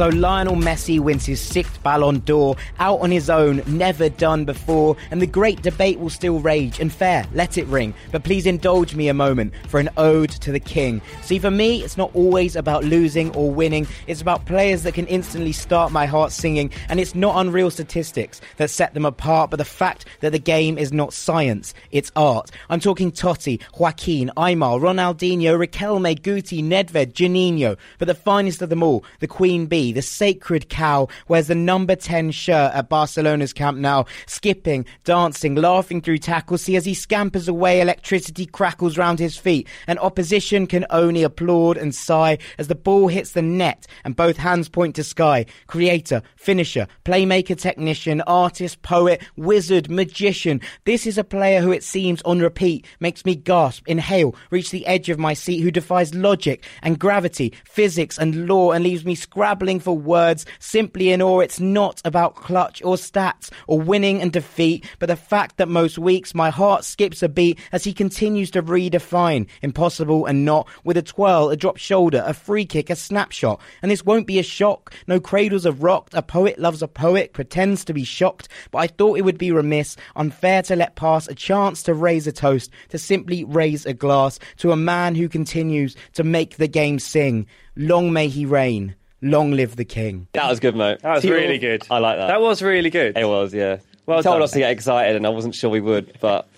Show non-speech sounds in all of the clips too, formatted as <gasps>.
So Lionel Messi wins his sixth Ballon d'Or out on his own, never done before, and the great debate will still rage. And fair, let it ring. But please indulge me a moment for an ode to the king. See, for me, it's not always about losing or winning. It's about players that can instantly start my heart singing, and it's not unreal statistics that set them apart, but the fact that the game is not science, it's art. I'm talking Totti, Joaquin, Aimar, Ronaldinho, Riquelme, Guti, Nedved, Juninho, but the finest of them all, the Queen Bee the sacred cow, wears the number 10 shirt at Barcelona's Camp Nou, skipping, dancing, laughing through tackles. See, as he scampers away, electricity crackles round his feet, and opposition can only applaud and sigh as the ball hits the net and both hands point to sky. Creator, finisher, playmaker, technician, artist, poet, wizard, magician. This is a player who it seems on repeat makes me gasp, inhale, reach the edge of my seat, who defies logic and gravity, physics and law, and leaves me scrabbling for words simply in awe. It's not about clutch or stats or winning and defeat, but the fact that most weeks my heart skips a beat as he continues to redefine impossible and not with a twirl, a drop shoulder, a free kick, a snapshot. And this won't be a shock. No cradles have rocked. A poet loves a poet, pretends to be shocked, but I thought it would be remiss, unfair to let pass a chance to raise a toast, to simply raise a glass to a man who continues to make the game sing. Long may he reign. Long live the king. That was good, mate. That was really good. I like that. That was really good. It was, yeah. Well you told done. us to get excited, and I wasn't sure we would, but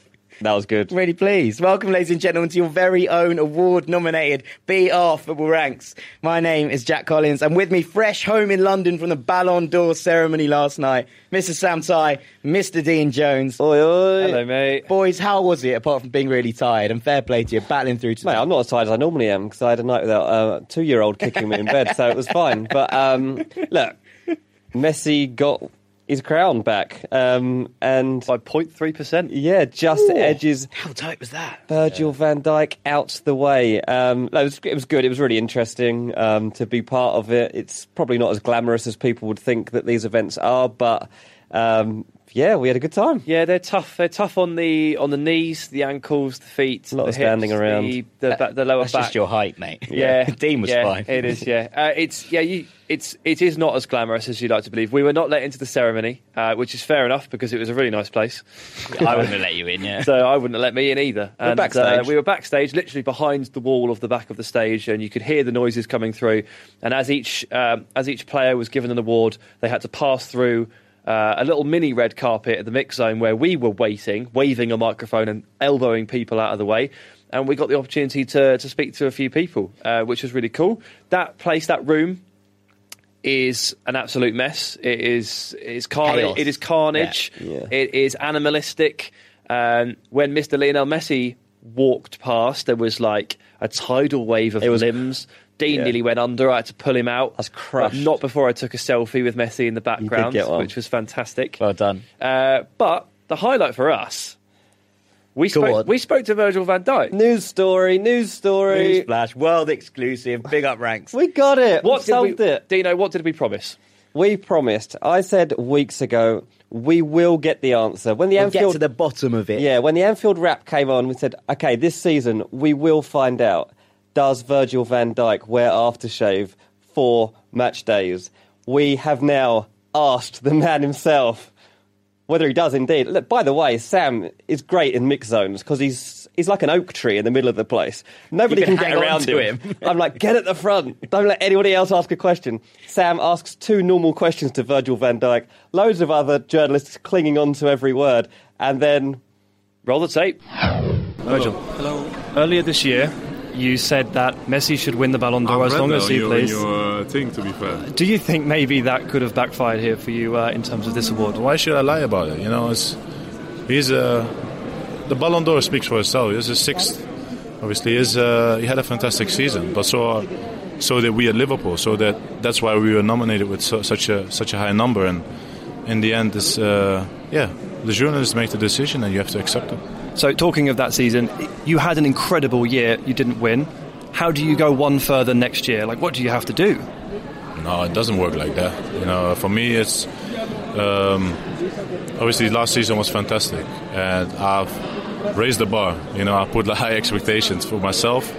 that was good. Really pleased. Welcome, ladies and gentlemen, to your very own award nominated BR Football Ranks. My name is Jack Collins, and with me, fresh home in London from the Ballon d'Or ceremony last night, Mr. Sam Tighe, Mr. Dean Jones. Oi, oi. Hello, mate. Boys, how was it apart from being really tired? And fair play to you, battling through to Mate, I'm not as tired as I normally am because I had a night without a two year old kicking me in bed, so it was fine. But um, <laughs> look, Messi got his crown back. Um, and By 0.3%. yeah, just edges How tight was that? Virgil van Dijk out the way. Um, no, it, was, it was good. It was really interesting um, to be part of it. It's probably not as glamorous as people would think that these events are, but um, yeah, we had a good time. Yeah, they're tough. They're tough on the on the knees, the ankles, the feet, A lot the of standing hips, around. the, the, ba- the lower That's back. just your height, mate. <laughs> yeah, Dean was yeah, fine. It is, yeah. Uh, it's yeah, you, it's it is not as glamorous as you'd like to believe. We were not let into the ceremony, uh, which is fair enough because it was a really nice place. I wouldn't have let you in, yeah. <laughs> So I wouldn't have let me in either. And, backstage. Uh, we were backstage, literally behind the wall of the back of the stage, and you could hear the noises coming through. And as each um, as each player was given an award, they had to pass through. Uh, a little mini red carpet at the mix zone where we were waiting, waving a microphone and elbowing people out of the way. And we got the opportunity to, to speak to a few people, uh, which was really cool. That place, that room, is an absolute mess. It is it is carnage. It is carnage. Yeah. Yeah. It is animalistic. Um, when Mr. Lionel Messi walked past, there was like a tidal wave of It was- limbs. Dean Yeah. nearly went under. I had to pull him out. I was crushed. Not before I took a selfie with Messi in the background, get one. which was fantastic. Well done. Uh, but the highlight for us, we Go spoke, on. we spoke to Virgil van Dijk. News story, news story. Newsflash, world exclusive, big up ranks. We got it. What we did solved we, it. Dino? What did we promise? We promised. I said weeks ago we will get the answer when the We'll get to the bottom of it. yeah, when the Anfield wrap came on, we said, okay, this season we will find out. Does Virgil van Dijk wear aftershave for match days? We have now asked the man himself whether he does indeed. Look, by the way, Sam is great in mix zones because he's he's like an oak tree in the middle of the place. Nobody You can can, get around to him. him. <laughs> I'm like, get at the front. Don't let anybody else ask a question. Sam asks two normal questions to Virgil van Dijk. Loads of other journalists clinging on to every word, and then Roll the tape. Virgil. Hello. Earlier this year, you said that Messi should win the Ballon d'Or as long as he on plays. your, uh, thing, to be fair. Do you think maybe that could have backfired here for you uh, in terms of this award? Why should I lie about it? You know, it's he's uh, the Ballon d'Or speaks for itself. He's his sixth. Obviously, is uh, he had a fantastic season, but so are, so did we at Liverpool. So that that's why we were nominated with so, such a such a high number. And in the end, it's uh, yeah, the journalists make the decision, and you have to accept it. So, talking of that season, you had an incredible year. You didn't win. How do you go one further next year? Like, what do you have to do? No, it doesn't work like that. You know, for me, it's um, obviously last season was fantastic, and I've raised the bar. You know, I put <laughs> the high expectations for myself,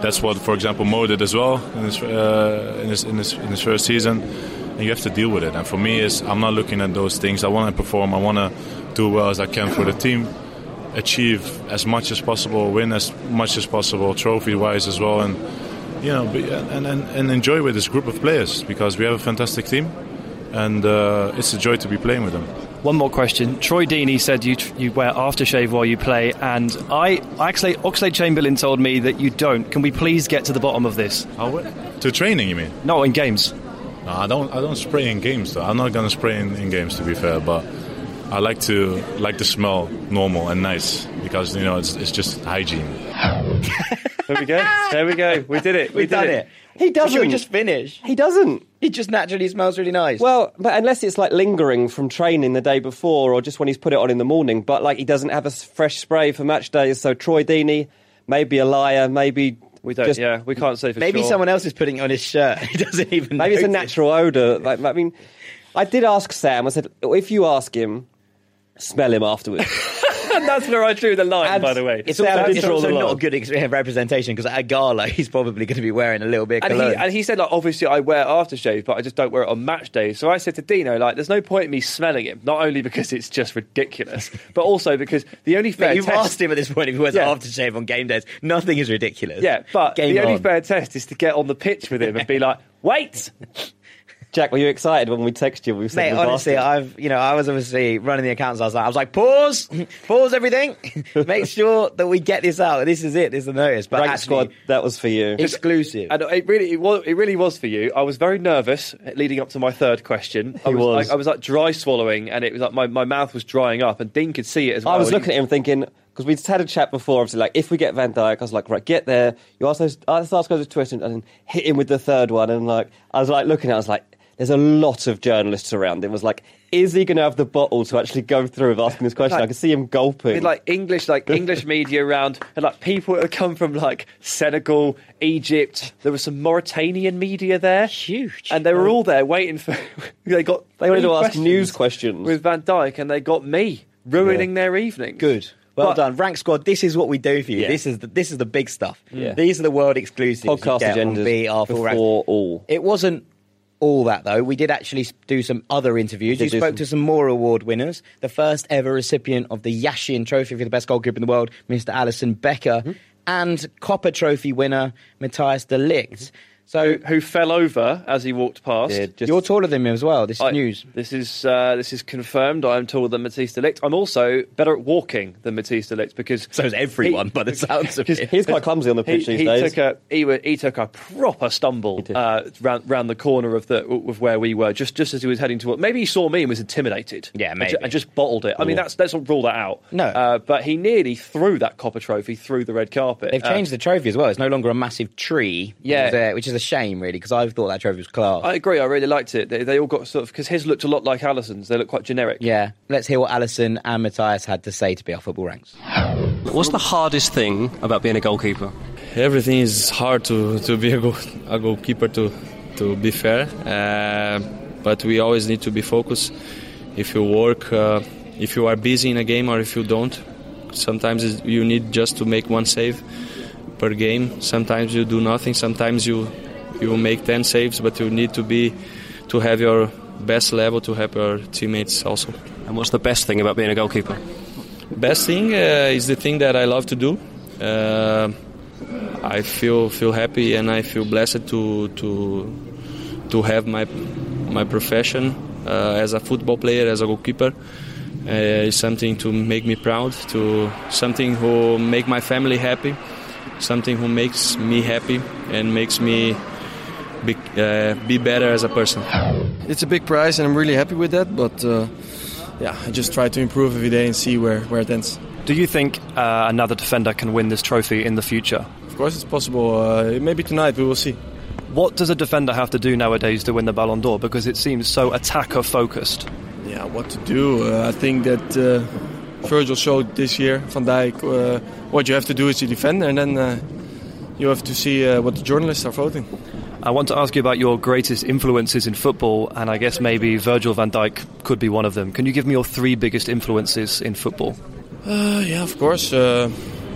that's what, for example, Mo did as well in his, uh, in his, in his, in his first season. And you have to deal with it. And for me, is I'm not looking at those things. I want to perform. I want to do well as I can for the team, achieve as much as possible, win as much as possible, trophy-wise as well, and you know, be, and, and, and enjoy with this group of players because we have a fantastic team, and uh, it's a joy to be playing with them. One more question. Troy Deeney said you you wear aftershave while you play, and I actually Oxlade Chamberlain told me that you don't. Can we please get to the bottom of this? To training, you mean? No, in games. No, I don't. I don't spray in games. Though. I'm not gonna spray in, in games, to be fair. But I like to like to smell normal and nice because you know it's, it's just hygiene. There we go. There we go. We did it. We We've did done it. He doesn't. Should we just finish? He doesn't. He just naturally smells really nice. Well, but unless it's like lingering from training the day before or just when he's put it on in the morning, but like he doesn't have a fresh spray for match days. So Troy Deeney, maybe a liar, maybe We don't. Just- yeah, we can't say for maybe sure. someone else is putting it on his shirt. <laughs> He doesn't even. maybe it's a natural odor. Like I mean, I did ask Sam. I said, if you ask him, smell him afterwards. And <laughs> that's where I drew the line, And by the way. It's Sam also, it's also not a good ex- representation because at a gala he's probably going to be wearing a little bit of And he, and he said, like, obviously I wear aftershave, but I just don't wear it on match days. So I said to Dino, like, there's no point in me smelling him, not only because it's just ridiculous, <laughs> but also because the only fair you've test... asked him at this point if he wears Yeah. aftershave on game days. Nothing is ridiculous. Yeah, but game the only fair test is to get on the pitch with him and be like, wait! Jack, were you excited when we texted you? We said Mate, honestly, him? I've you know I was obviously running the accounts last night. I was like, pause, <laughs> pause everything, <laughs> make sure that we get this out. This is it. This is the notice. But Rank actually, squad, that was for you. <laughs> exclusive. And it really, it was, it really was for you. I was very nervous leading up to my third question. I was, was. Like, I was like dry swallowing, and it was like my, my mouth was drying up, and Dean could see it as well. I was looking at him thinking because we'd had a chat before. Obviously, like if we get Van Dijk, I was like, right, get there. You also I just asked to twist and, and hit him with the third one, and like I was like looking at, it, I was like, there's a lot of journalists around It was like, is he going to have the bottle to actually go through with asking this question? Like- I could see him gulping. with like English, like English media around, and like people that had come from like Senegal, Egypt. There was some Mauritanian media there, Huge. and they were all there waiting for. <laughs> they got They wanted to ask news questions. with Van Dijk, and they got me ruining their evening. Good. Well But- done, rank squad. This is what we do for you. Yeah. This is the, this is the big stuff. Yeah. These are the world exclusives. podcast get on agendas BR full rank. before all. It wasn't all that though. We did actually do some other interviews. You spoke some- to some more award winners. The first ever recipient of the Yashin Trophy for the best goalkeeper in the world, Mr. Alisson Becker, Mm-hmm. and Kopa Trophy winner Matthijs de Ligt. So Who fell over as he walked past? Yeah, just- you're taller than me as well. This is I- news. This is uh, this is confirmed. I am taller than Matthijs de Ligt. I'm also better at walking than Matthijs de Ligt because So is everyone, by the sounds of it. He's quite clumsy on the he, pitch these he days. took a he, he took a proper stumble uh, round, round the corner of the of where we were just just as he was heading toward. Maybe he saw me and was intimidated. Yeah, and maybe. and just bottled it. I mean, that's let's not rule that out. No. uh, but he nearly threw that Kopa trophy through the red carpet. They've Uh, changed the trophy as well. It's no longer a massive tree. Yeah. which is, which is a shame, really, because I thought that trophy was class. I agree. I really liked it. They, they all got sort of because his looked a lot like Alisson's. They look quite generic. yeah, let's hear what Alisson and Matthijs had to say to BR Football Ranks. What's the hardest thing about being a goalkeeper? everything is hard to, to be a, goal, a goalkeeper to to be fair uh, but we always need to be focused if you work uh, if you are busy in a game or if you don't sometimes you need just to make one save per game sometimes you do nothing sometimes you you make 10 saves but you need to be to have your best level to help your teammates also And what's the best thing about being a goalkeeper? best thing uh, is the thing that I love to do. Uh, I feel feel happy and I feel blessed to to to have my my profession uh, as a football player, as a goalkeeper. Uh, it's something to make me proud, to something who make my family happy, something who makes me happy and makes me be, uh, be better as a person. it's a big prize and I'm really happy with that. But uh, yeah, I just try to improve every day and see where, where it ends. Do you think uh, another defender can win this trophy in the future? Of course, it's possible. Uh, maybe tonight we will see. What does a defender have to do nowadays to win the Ballon d'Or? Because it seems so attacker focused. Yeah, what to do? Uh, I think that uh, Virgil showed this year, Van Dijk, uh, what you have to do is a defend, and then uh, you have to see uh, what the journalists are voting. I want to ask you about your greatest influences in football, and I guess maybe Virgil van Dijk could be one of them. Can you give me your three biggest influences in football? Uh, yeah, of course. Uh,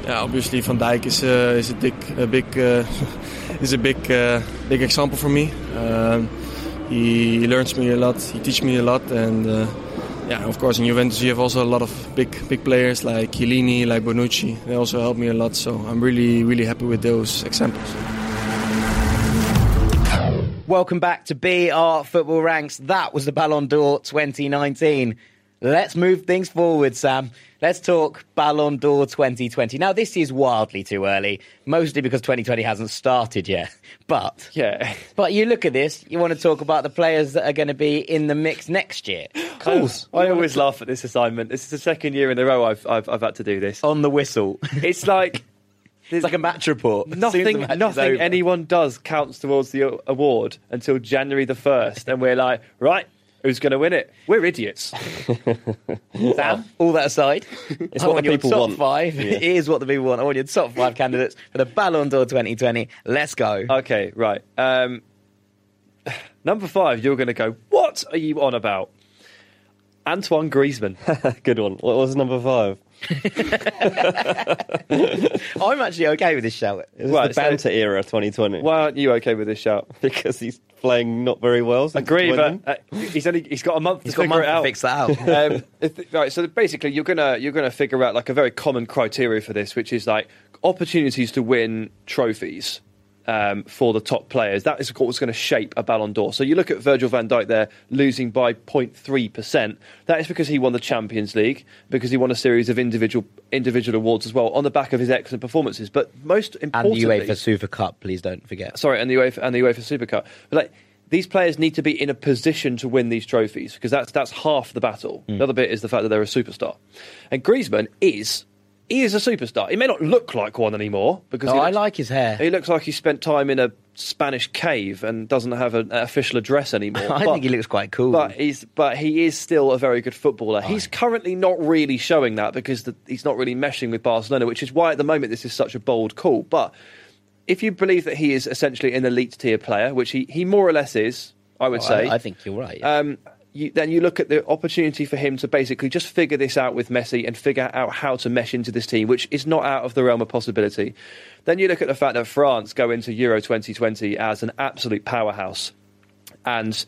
yeah, obviously Van Dijk is uh, is a big a big uh, <laughs> is a big uh, big example for me. Um, he, he learns me a lot. He teaches me a lot, and uh, yeah, of course in Juventus you have also a lot of big big players like Chiellini, like Bonucci. They also help me a lot. So I'm really really happy with those examples. Welcome back to BR Football Ranks. That was the Ballon d'Or 2019. Let's move things forward, Sam. Let's talk Ballon d'Or 2020. Now, this is wildly too early, mostly because 2020 hasn't started yet. <laughs> But Yeah. <laughs> but you look at this, you want to talk about the players that are going to be in the mix next year. Of course. <gasps> I always laugh at this assignment. This is the second year in a row I've, I've, I've had to do this. On the whistle. <laughs> It's like It's like a match report. As soon as the nothing match nothing anyone does counts towards the award until January the 1st. And we're like, right, who's going to win it? We're idiots. <laughs> Sam, all that aside, <laughs> It's I what want the people top want. five. Yeah. <laughs> It is what the people want. I want your top five candidates for the Ballon d'Or 2020. Let's go. Okay, right. Um, <sighs> number five, you're going to go, what are you on about? Antoine Griezmann. Good one. What was number five? <laughs> I'm actually okay with this shout. Is Right, the so- banter era 2020? Why aren't you okay with this shout? <laughs> Because he's playing not very well. Agree, but uh, he's only he's got a month He's to got a figure month it out. to fix that out. <laughs> um, if- right, so basically, you're gonna you're gonna figure out like a very common criteria for this, which is like opportunities to win trophies um, for the top players. That is of course what's going to shape a Ballon d'Or. So you look at Virgil Van Dijk there losing by 0.3 percent. That is because he won the Champions League, because he won a series of individual individual awards as well on the back of his excellent performances. But most and the UEFA Super Cup, please don't forget. sorry, and the UEFA and the UEFA Super Cup. But like these players need to be in a position to win these trophies because that's that's half the battle. Hmm. The other bit is the fact that they're a superstar, and Griezmann is he is a superstar. He may not look like one anymore because Oh, he I like his hair. he looks like he spent time in a Spanish cave and doesn't have an official address anymore. <laughs> I But- think he looks quite cool. but he's but he is still a very good footballer. He's currently not really showing that because the, he's not really meshing with Barcelona, which is why at the moment this is such a bold call. But if you believe that he is essentially an elite tier player, which he, he more or less is, I would Oh, say. I, I think you're right. yeah. Um, you, then you look at the opportunity for him to basically just figure this out with Messi and figure out how to mesh into this team, which is not out of the realm of possibility. Then you look at the fact that France go into Euro 2020 as an absolute powerhouse, and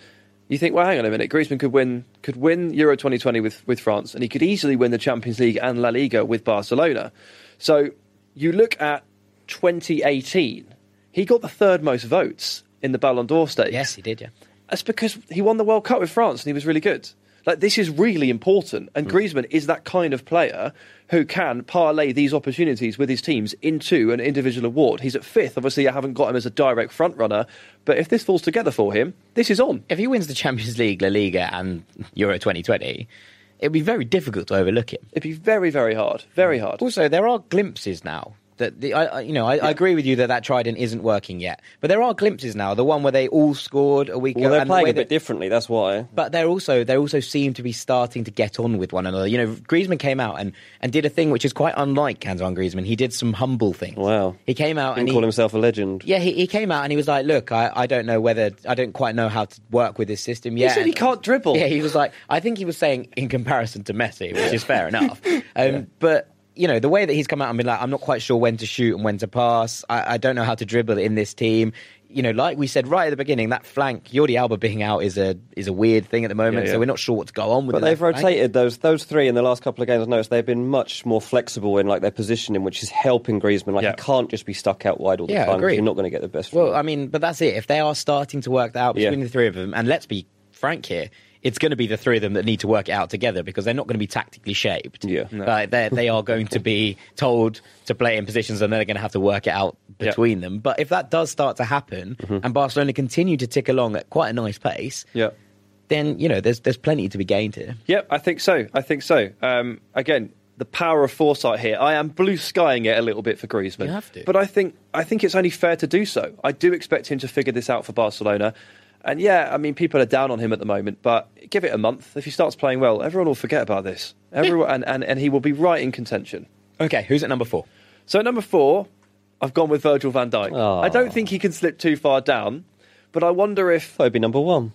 you think, well, hang on a minute, Griezmann could win could win Euro 2020 with, with France, and he could easily win the Champions League and La Liga with Barcelona. So you look at 2018, he got the third most votes in the Ballon d'Or stakes. yes, he did, yeah. That's because he won the World Cup with France and he was really good. Like this is really important, and hmm. Griezmann is that kind of player who can parlay these opportunities with his teams into an individual award. He's at fifth. Obviously, I haven't got him as a direct front runner, but if this falls together for him, this is on. If he wins the Champions League, La Liga, and Euro 2020, it'd be very difficult to overlook him. It'd be very, very hard. Very hard. Also, there are glimpses now that the, I, you know, I, I agree with you that that trident isn't working yet, but there are glimpses now. The one where they all scored a week Well, ago, they're and the playing way a bit that- differently. That's why. But they're also they also seem to be starting to get on with one another. You know, Griezmann came out and, and did a thing which is quite unlike Antoine Griezmann. He did some humble things. Wow. He came out Didn't and he, call himself a legend. yeah, he, he came out and he was like, "Look, I, I don't know whether I don't quite know how to work with this system yet." He said he can't dribble. Yeah, he was like, I think he was saying in comparison to Messi, which is fair <laughs> enough. Um, But you know, the way that he's come out and been like, I'm not quite sure when to shoot and when to pass. I, I don't know how to dribble in this team. You know, like we said right at the beginning, that flank, Jordi Alba being out is a is a weird thing at the moment. Yeah, yeah. So we're not sure what to go on with. But they've flank. rotated those those three in the last couple of games. I've noticed they've been much more flexible in like their positioning, which is helping Griezmann. Like Yeah. he can't just be stuck out wide all the Yeah, time. You're not going to get the best. Well. I mean, but that's it. If they are starting to work that out between the three of them, and let's be frank here, it's going to be the three of them that need to work it out together because they're not going to be tactically shaped. Yeah. No. Like, they they are going to be told to play in positions and they're going to have to work it out Yeah. between them. But if that does start to happen and Barcelona continue to tick along at quite a nice pace, Yeah. then, you know, there's, there's plenty to be gained here. Yep, I think so. I think so. Um, again, the power of foresight here. I am blue skying it a little bit for Griezmann. You have to. But I think I think it's only fair to do so. I do expect him to figure this out for Barcelona. And yeah, I mean, people are down on him at the moment, but give it a month. If he starts playing well, everyone will forget about this. Everyone, and, and, and he will be right in contention. Okay, who's at number four? So at number four, I've gone with Virgil van Dijk. Aw. I don't think he can slip too far down, but I wonder if That'd be number one.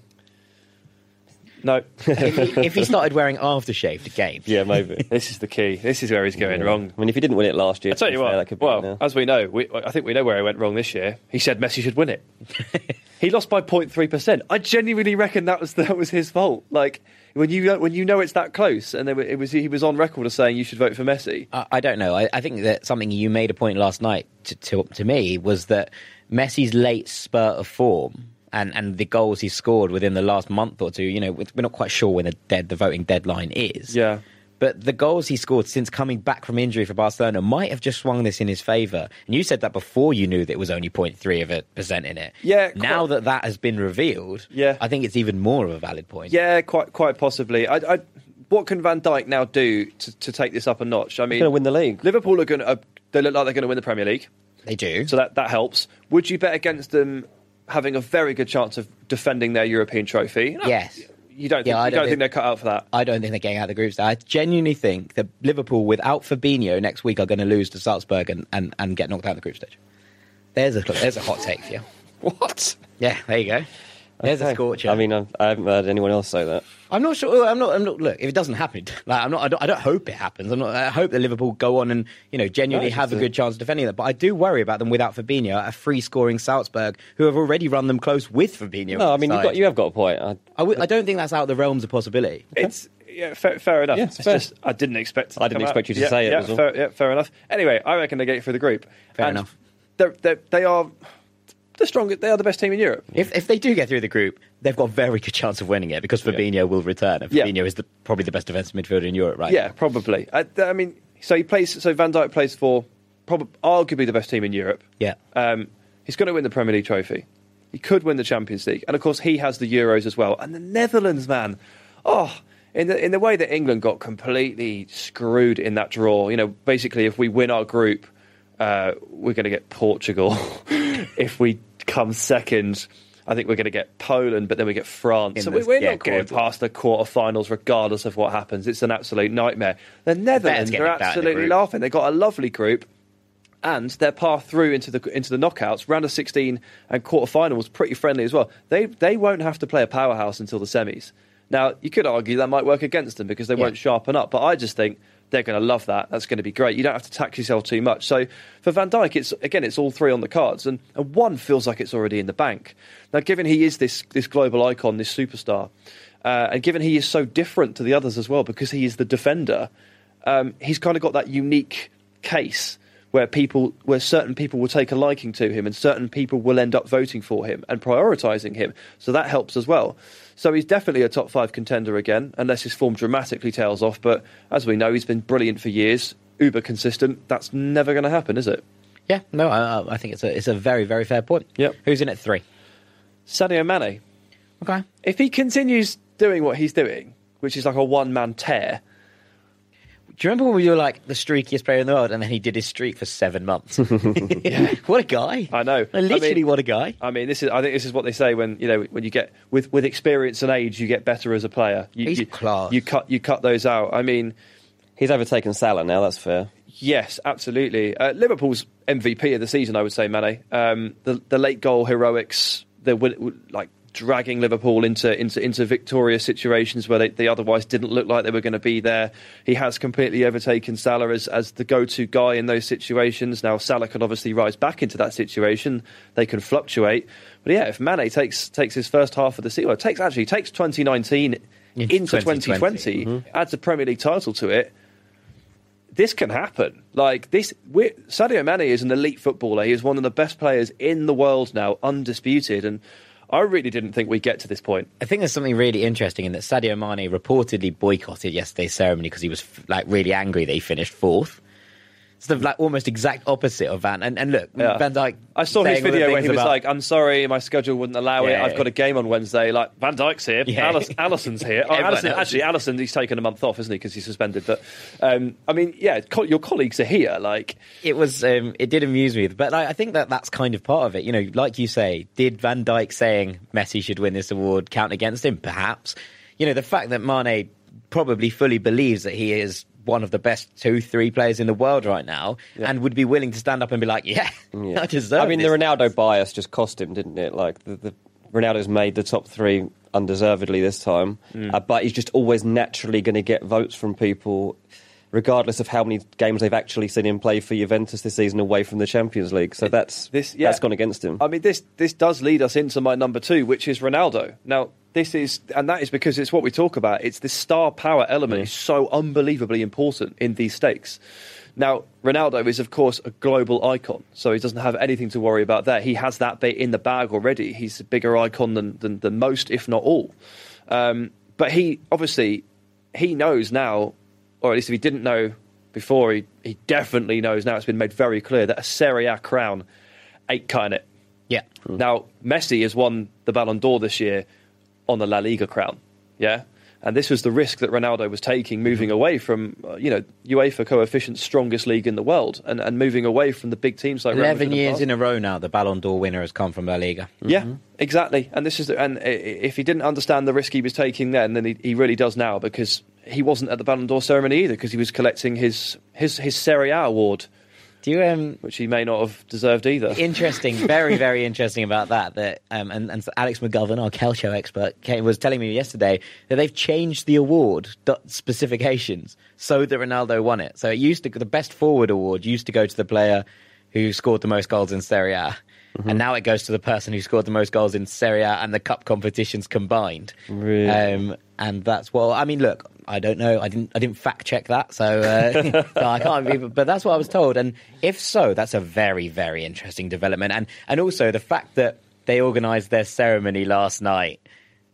No. if, he, if he started wearing aftershave to games, Yeah, maybe. <laughs> this is the key. This is where he's going wrong. I mean, if he didn't win it last year, I tell you be what. fair, that could well, it now. as we know, we, I think we know where he went wrong this year. He said Messi should win it. <laughs> he lost by 0.3 percent. I genuinely reckon that was that was his fault. Like when you know, when you know it's that close, and there were- it was he was on record as saying you should vote for Messi. I, I don't know. I, I think that something you made a point last night to, to, to me was that Messi's late spurt of form and, and the goals he scored within the last month or two. You know, we're not quite sure when the dead the voting deadline is. Yeah. But the goals he scored since coming back from injury for Barcelona might have just swung this in his favour. And you said that before you knew that it was only 0.3 of a percent in it. Yeah, Now that that has been revealed, Yeah. I think it's even more of a valid point. Yeah, quite quite possibly. I, I, what can Van Dijk now do to, to take this up a notch? I mean, gonna win the league. Liverpool are going to. Uh, they look like they're going to win the Premier League, They do. so that that helps. Would you bet against them having a very good chance of defending their European trophy? Yes. You don't. Think, Yeah, I you don't don't think think- they're cut out for that? I don't think they're getting out of the group stage. I genuinely think that Liverpool, without Fabinho next week, are going to lose to Salzburg and, and, and get knocked out of the group stage. There's a there's a hot take for you. <laughs> What? Yeah, there you go. There's a scorcher. I mean, I've, I haven't heard anyone else say that. I'm not sure. I'm not. I'm not. Look, if it doesn't happen, <laughs> like I'm not. I don't, I don't hope it happens. I'm not. I hope that Liverpool go on and you know genuinely have a good chance of defending that. But I do worry about them without Fabinho, a free scoring Salzburg, who have already run them close with Fabinho. No, I mean, you've got, you have got a point. I, I, w- I don't think that's out of the realms of possibility. <laughs> It's yeah, fair, fair enough. Yeah, it's fair. just I didn't expect. To I didn't expect out. you to yeah, say it, Yeah, was all. fair, yeah, fair enough. Anyway, I reckon they get through the group. Fair And enough. They're, they're, they are the strongest. They are the best team in Europe. If if they do get through the group, they've got a very good chance of winning it because Fabinho will return. And Yeah. Fabinho is the, probably the best defensive midfielder in Europe, right? Yeah, probably. I, I mean, so he plays. So Van Dijk plays for probably arguably the best team in Europe. Yeah. Um, he's going to win the Premier League trophy. He could win the Champions League, and of course, he has the Euros as well. And the Netherlands, man, oh, in the in the way that England got completely screwed in that draw. You know, basically, if we win our group, uh, we're going to get Portugal. <laughs> if we come second. I think we're going to get Poland, but then we get France. In So the- we- we're yeah, not going past the quarterfinals, regardless of what happens. It's an absolute nightmare. The Netherlands are in the absolutely laughing. They've got a lovely group and their path through into the into the knockouts, round of 16 and quarterfinals, pretty friendly as well. They they won't have to play a powerhouse until the semis. Now you could argue that might work against them because they Yeah. won't sharpen up, but I just think they're going to love that. That's going to be great. You don't have to tax yourself too much. So for Van Dijk, it's again, it's all three on the cards, and, and one feels like it's already in the bank. Now, given he is this this global icon, this superstar, uh, and given he is so different to the others as well because he is the defender, um, he's kind of got that unique case where people, where certain people will take a liking to him, and certain people will end up voting for him and prioritising him. So that helps as well. So he's definitely a top five contender again, unless his form dramatically tails off. But as we know, he's been brilliant for years, uber consistent. That's never going to happen, is it? Yeah, no, I, I think it's a it's a very very fair point. Yep. Who's in at three? Sadio Mane, Okay. if he continues doing what he's doing, which is like a one man tear, Do you remember when we were like the streakiest player in the world, and then he did his streak for seven months? <laughs> <laughs> what a guy! I know. Literally, I mean- what a guy! I mean, this is. I think this is what they say when you know when you get with with experience and age, you get better as a player. You, He's you, class. You cut you cut those out. I mean, He's overtaken Salah now, that's fair. yes, absolutely. Uh, Liverpool's MVP of the season, I would say, Mane. Um, the the late goal heroics, the wi- like dragging Liverpool into into into victorious situations where they, they otherwise didn't look like they were going to be there. He has completely overtaken Salah as as the go to guy in those situations. Now Salah can obviously rise back into that situation. They can fluctuate, but yeah, if Mane takes takes his first half of the season, well, takes actually takes 2019 Into into 2020. 2020, adds a mm-hmm. Premier League title to it this can happen. Like this, we're, Sadio Mane is an elite footballer. He is one of the best players in the world now, undisputed. And I really didn't think we'd get to this point. I think there's something really interesting in that Sadio Mane reportedly boycotted yesterday's ceremony because he was like really angry that he finished fourth. It's the like almost exact opposite of Van. And, and look, Yeah. Van Dijk. I saw his saying all the video where he was about- like, "I'm sorry, my schedule wouldn't allow it. Yeah, I've yeah. got a game on Wednesday." Like Van Dijk's here, Yeah. Alice, <laughs> Alisson's here. Oh, Alisson, actually, Alisson, he's taken a month off, isn't he? Because he's suspended. But um, I mean, yeah, co- your colleagues are here. Like, it was um, it did amuse me but I, I think that that's kind of part of it you know like you say did van Dijk saying messi should win this award count against him perhaps you know the fact that mane probably fully believes that he is one of the best two three players in the world right now and would be willing to stand up and be like yeah, <laughs> i deserve I mean, the Ronaldo bias just cost him, didn't it? Like, the, the Ronaldo's made the top three undeservedly this time. Mm. Uh, but he's just always naturally going to get votes from people, regardless of how many games they've actually seen him play for Juventus this season away from the Champions League. So that's This, yeah. that's gone against him. I mean, this this does lead us into my number two, which is Ronaldo. Now, this is, and that is because it's what we talk about. It's the star power element is so unbelievably important in these stakes. Now, Ronaldo is, of course, a global icon, so he doesn't have anything to worry about there. He has that bit in the bag already. He's a bigger icon than than, than most, if not all. Um, but he obviously he knows now, or at least if he didn't know before, he, he definitely knows now. It's been made very clear that a Serie A crown ain't cutting it. Yeah. Now, Messi has won the Ballon d'Or this year on the La Liga crown. Yeah. And this was the risk that Ronaldo was taking, moving away from, uh, you know, UEFA coefficient strongest league in the world, and, and moving away from the big teams like Eleven years in a row now, the Ballon d'Or winner has come from La Liga. Yeah, exactly. And this is, the, and if he didn't understand the risk he was taking then, then he, he really does now because he wasn't at the Ballon d'Or ceremony either because he was collecting his his his Serie A award, Do you um, which he may not have deserved either. interesting, <laughs> very, very interesting about that. That um, and, and Alex McGovern, our Calcio expert, came, was telling me yesterday that they've changed the award specifications so that Ronaldo won it. So it used to the best forward award used to go to the player who scored the most goals in Serie A. And now it goes to the person who scored the most goals in Serie A and the cup competitions combined. Really? Um, and that's well. I mean, look, I don't know. I didn't. I didn't fact check that, so, uh, so <laughs> I can't. Be, but that's what I was told. And if so, that's a very, very interesting development. And and also the fact that they organised their ceremony last night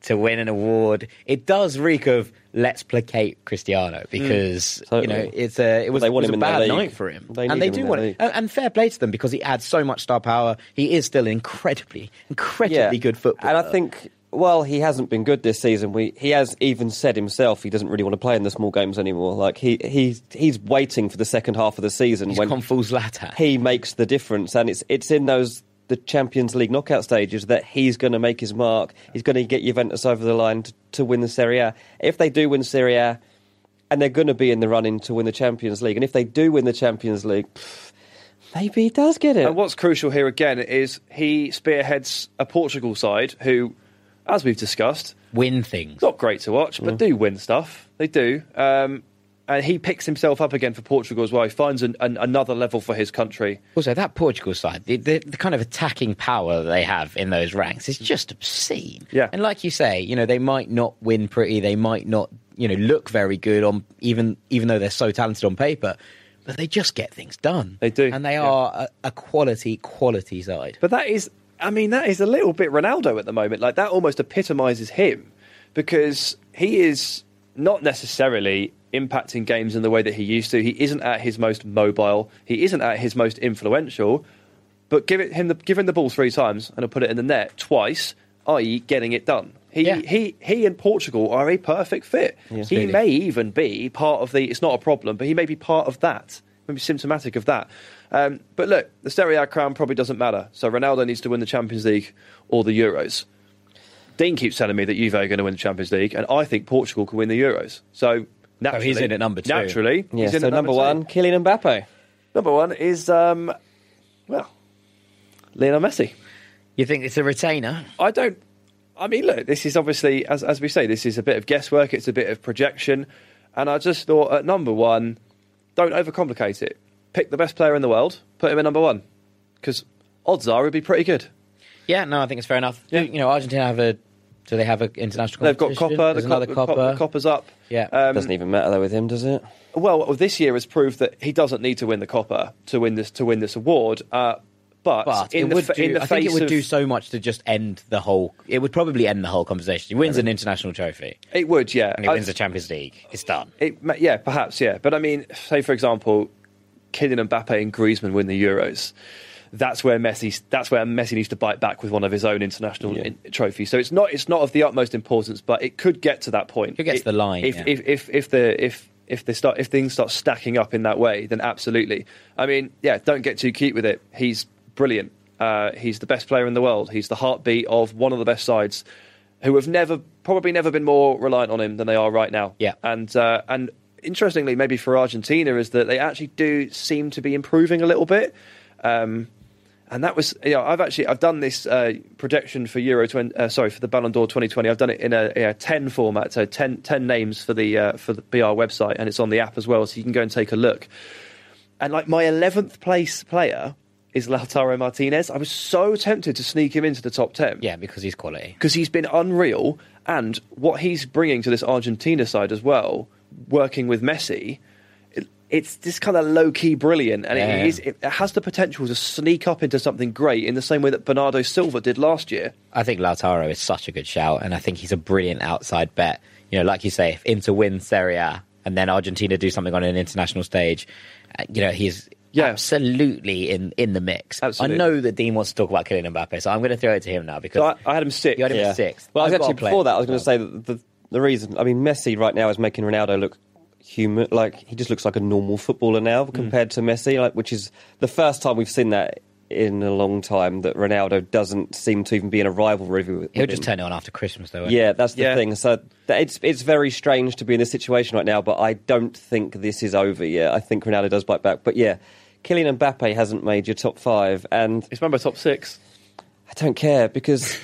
to win an award, it does reek of let's placate Cristiano because you know it's a it was, it was a bad night for him, They and they do want it. And, and fair play to them because he adds so much star power. He is still an incredibly, incredibly good footballer. And I think, well, he hasn't been good this season. We, he has even said himself he doesn't really want to play in the small games anymore. Like he, he he's waiting for the second half of the season he's when gone full Zlatan. he makes the difference, and it's it's in those the Champions League knockout stages that he's going to make his mark. He's going to get Juventus over the line to, to win the Serie A. If they do win Serie A, and they're going to be in the running to win the Champions League, and if they do win the Champions League, pff, maybe he does get it. And what's crucial here again is he spearheads a Portugal side who, as we've discussed, win things. not great to watch, but do win stuff. They do. Um, and he picks himself up again for Portugal as well. He finds an, an, another level for his country. Also, that Portugal side, the, the, the kind of attacking power that they have in those ranks is just obscene. Yeah. And like you say, you know, they might not win pretty, they might not, you know, look very good on even even though they're so talented on paper, but they just get things done. They do, and they yeah. are a, a quality quality side. But that is, I mean, that is a little bit Ronaldo at the moment. Like that almost epitomises him because he is not necessarily impacting games in the way that he used to. He isn't at his most mobile. He isn't at his most influential. But give it him the give him the ball three times and he'll put it in the net twice, i.e., getting it done. He Yeah. he he and Portugal are a perfect fit. he Absolutely. may even be part of the. It's not a problem, but he may be part of that. Maybe symptomatic of that. Um, but look, the Serie A crown probably doesn't matter. So Ronaldo needs to win the Champions League or the Euros. Dean keeps telling me that Juve are going to win the Champions League, and I think Portugal can win the Euros. So naturally, he's in at number two. Naturally, yeah, he's in so at number two. one, Kylian Mbappe. Number one is um, well, Lionel Messi. You think it's a retainer? I don't. I mean, look, this is obviously, as as we say, this is a bit of guesswork. It's a bit of projection, and I just thought at number one, don't overcomplicate it. Pick the best player in the world, put him at number one, because odds are it'd be pretty good. Yeah, no, I think it's fair enough. Yeah. You know, Argentina have a. Do they have an international? They've got? Copa. There's the, another Cop- Copa. the Copa's up. Yeah. Um, Doesn't even matter though with him, does it? Well, this year has proved that he doesn't need to win the Copa to win this to win this award. Uh, but, But in it the, would do, in the I think it would of, do so much to just end the whole. It would probably end the whole conversation. He wins an international trophy it would, yeah. and he I- wins the Champions League. It's done. It, yeah, perhaps, yeah. But I mean, say for example, Kylian Mbappe and Griezmann win the Euros. That's where Messi. That's where Messi needs to bite back with one of his own international in, trophies. So it's not. It's not of the utmost importance, but it could get to that point. Could get to the line, If yeah. if, if if the if if they start if things start stacking up in that way, then absolutely. I mean, yeah, don't get too cute with it. He's brilliant. Uh, he's the best player in the world. He's the heartbeat of one of the best sides, who have never probably never been more reliant on him than they are right now. Yeah. and uh, and interestingly, maybe for Argentina, is that they actually do seem to be improving a little bit. Um, And that was, you know, I've actually I've done this uh, projection for Euro 20, uh, sorry for the Ballon d'Or 2020. I've done it in a, a 10 format, so 10, 10 names for the uh, for the BR website, and it's on the app as well, so you can go and take a look. And like my 11th place player is Lautaro Martinez. I was so tempted to sneak him into the top 10 Yeah, because he's quality. because he's been unreal, and what he's bringing to this Argentina side as well, working with Messi, it, it's this kind of low key brilliant, and Yeah. it, is, it has the potential to sneak up into something great in the same way that Bernardo Silva did last year. I think Lautaro is such a good shout, and I think he's a brilliant outside bet. You know, like you say, if Inter win Serie A and then Argentina do something on an international stage, uh, you know, he's Yeah. absolutely in, in the mix. Absolutely. I know that Dean wants to talk about Kylian Mbappe, so I'm going to throw it to him now because So I, I had him six. you had him Yeah. sixth. Well, I was I've actually before that. I was going to say that the the reason. I mean, Messi right now is making Ronaldo look human. Like he just looks like a normal footballer now hmm. compared to Messi. Like which is the first time we've seen that in a long time. That Ronaldo doesn't seem to even be in a rivalry with. He'll with just turn it on after Christmas, though. won't he? Yeah, that's the Yeah. thing. So it's it's very strange to be in this situation right now, but I don't think this is over yet. I think Ronaldo does bite back, but yeah, Kylian Mbappe hasn't made your top five, and It's my top six. I don't care because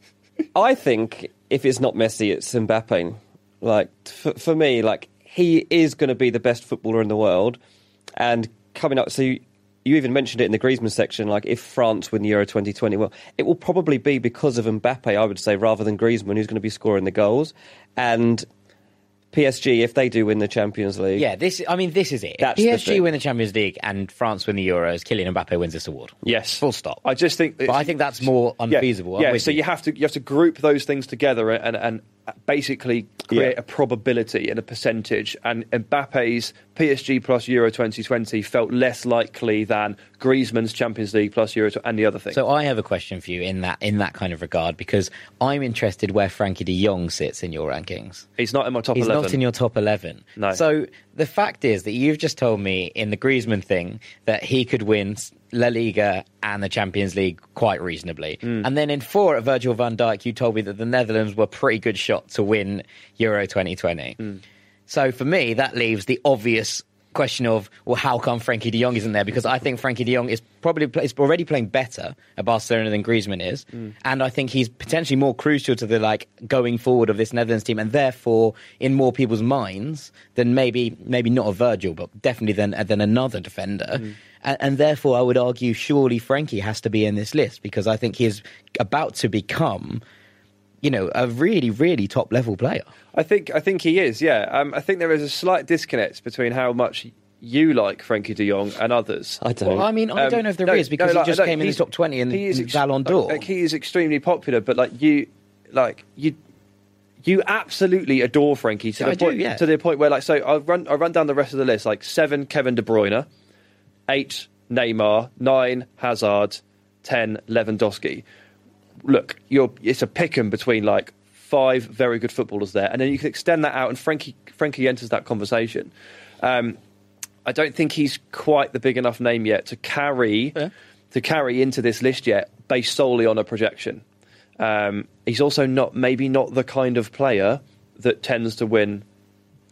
<laughs> I think if it's not Messi, it's Mbappe. Like for, for me, like he is going to be the best footballer in the world, and coming up. So you, you even mentioned it in the Griezmann section. Like if France win the Euro 2020, well, it will probably be because of Mbappe, I would say, rather than Griezmann, who's going to be scoring the goals, and. PSG, if they do win the Champions League, Yeah, this. I mean, this is it. That's the PSG thing. win the Champions League and France win the Euros. Kylian Mbappe wins this award. Yes, Full stop. I just think, But I think that's more unfeasible. Yeah, with so you have to you have to group those things together and and basically create Yeah. a probability and a percentage. And Mbappe's PSG plus Euro 2020 felt less likely than Griezmann's Champions League plus Euro and the other thing. So I have a question for you in that in that kind of regard because I'm interested where Frenkie De Jong sits in your rankings. he's not in my top He's 11. not in your top eleven. No. So the fact is that you've just told me in the Griezmann thing that he could win La Liga and the Champions League quite reasonably, Hmm. and then in four at Virgil van Dijk, you told me that the Netherlands were a pretty good shot to win Euro 2020. Hmm. So for me, that leaves the obvious question of well, how come Frenkie De Jong isn't there? Because I think Frenkie De Jong is probably is already playing better at Barcelona than Griezmann is, and I think he's potentially more crucial to the like going forward of this Netherlands team, and therefore in more people's minds than maybe maybe not a Virgil, but definitely than than another defender. And, and therefore, I would argue surely Frenkie has to be in this list because I think he is about to become, you know, a really really top level player. I think I think he is. Yeah, um, I think there is a slight disconnect between how much you like Frenkie De Jong and others. I don't. Well, I mean, I Um, don't know if there is no, because no, he just like, came in the top twenty in he is ex- Ballon d'Or. Like, he is extremely popular, but like you, like you, you absolutely adore Frenkie to Yeah, the I do, point yeah. to the point where like so I'll run I'll run down the rest of the list like seven Kevin De Bruyne, eight Neymar, nine Hazard, ten Lewandowski. Look, you're it's a pick'em between like five very good footballers there, and then you can extend that out, and Frenkie Frenkie enters that conversation. Um, I don't think he's quite the big enough name yet to carry to carry into this list yet, based solely on a projection. Um, he's also not maybe not the kind of player that tends to win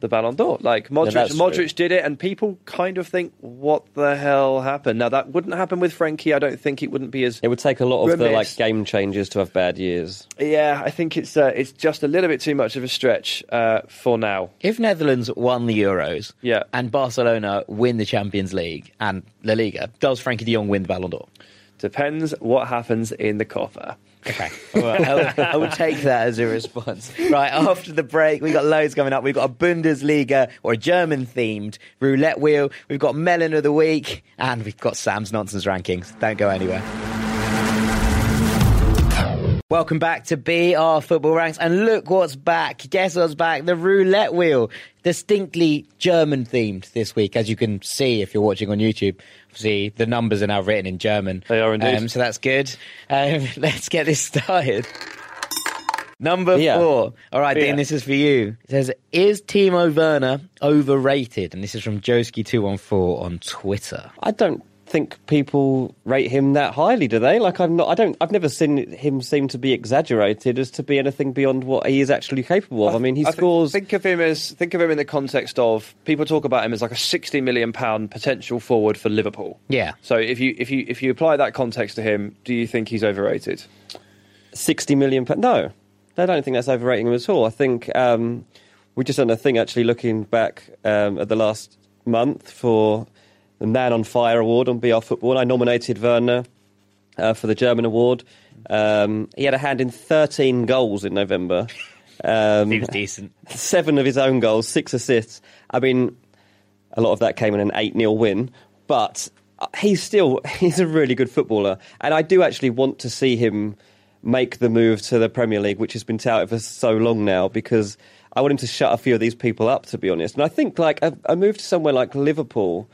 the Ballon d'Or. Like Modric, that's true. Modric did it, and people kind of think, "What the hell happened?" Now that wouldn't happen with Frenkie. I don't think it wouldn't be as it would take a lot of the like game changers to have bad years. yeah. I think it's uh, it's just a little bit too much of a stretch uh, for now. if Netherlands won the Euros Yeah. and Barcelona win the Champions League and La Liga, does Frenkie de Jong win the Ballon d'Or? Depends what happens in the Copa. Okay. I, will, I take that as a response. Right, after the break, we've got loads coming up. We've got a Bundesliga or a German themed roulette wheel. We've got Melon of the Week, and we've got Sam's Nonsense Rankings. Don't go anywhere. Welcome back to BR Football Ranks, and look what's back. Guess what's back? The roulette wheel. Distinctly German themed this week, as you can see if you're watching on YouTube. See, the numbers are now written in German. They are indeed. Um, so that's good. Um, <laughs> let's get this started. Number Yeah. four. All right, Yeah. Dean, this is for you. It says, Is Timo Werner overrated? And this is from Joski214 on Twitter. I don't think people rate him that highly, do they? Like I'm not. I don't. I've never seen him seem to be exaggerated as to be anything beyond what he is actually capable of. I, mean, he I thi- scores. Think of him as think of him in the context of people talk about him as like a sixty million pound potential forward for Liverpool. Yeah. So if you if you if you apply that context to him, do you think he's overrated? 60 million pounds. No, I don't think that's overrating him at all. I think um, we just done a thing actually looking back um, at the last month for the Man on Fire award on BR Football. I nominated Werner uh, for the German award. Um, he had a hand in 13 goals in November. Um, <laughs> He was decent. <laughs> seven of his own goals, six assists. I mean, a lot of that came in an 8 0 win, but uh, he's still <laughs> he's a really good footballer. And I do actually want to see him make the move to the Premier League, which has been touted for so long now, because I want him to shut a few of these people up, to be honest. And I think like a, a move to somewhere like Liverpool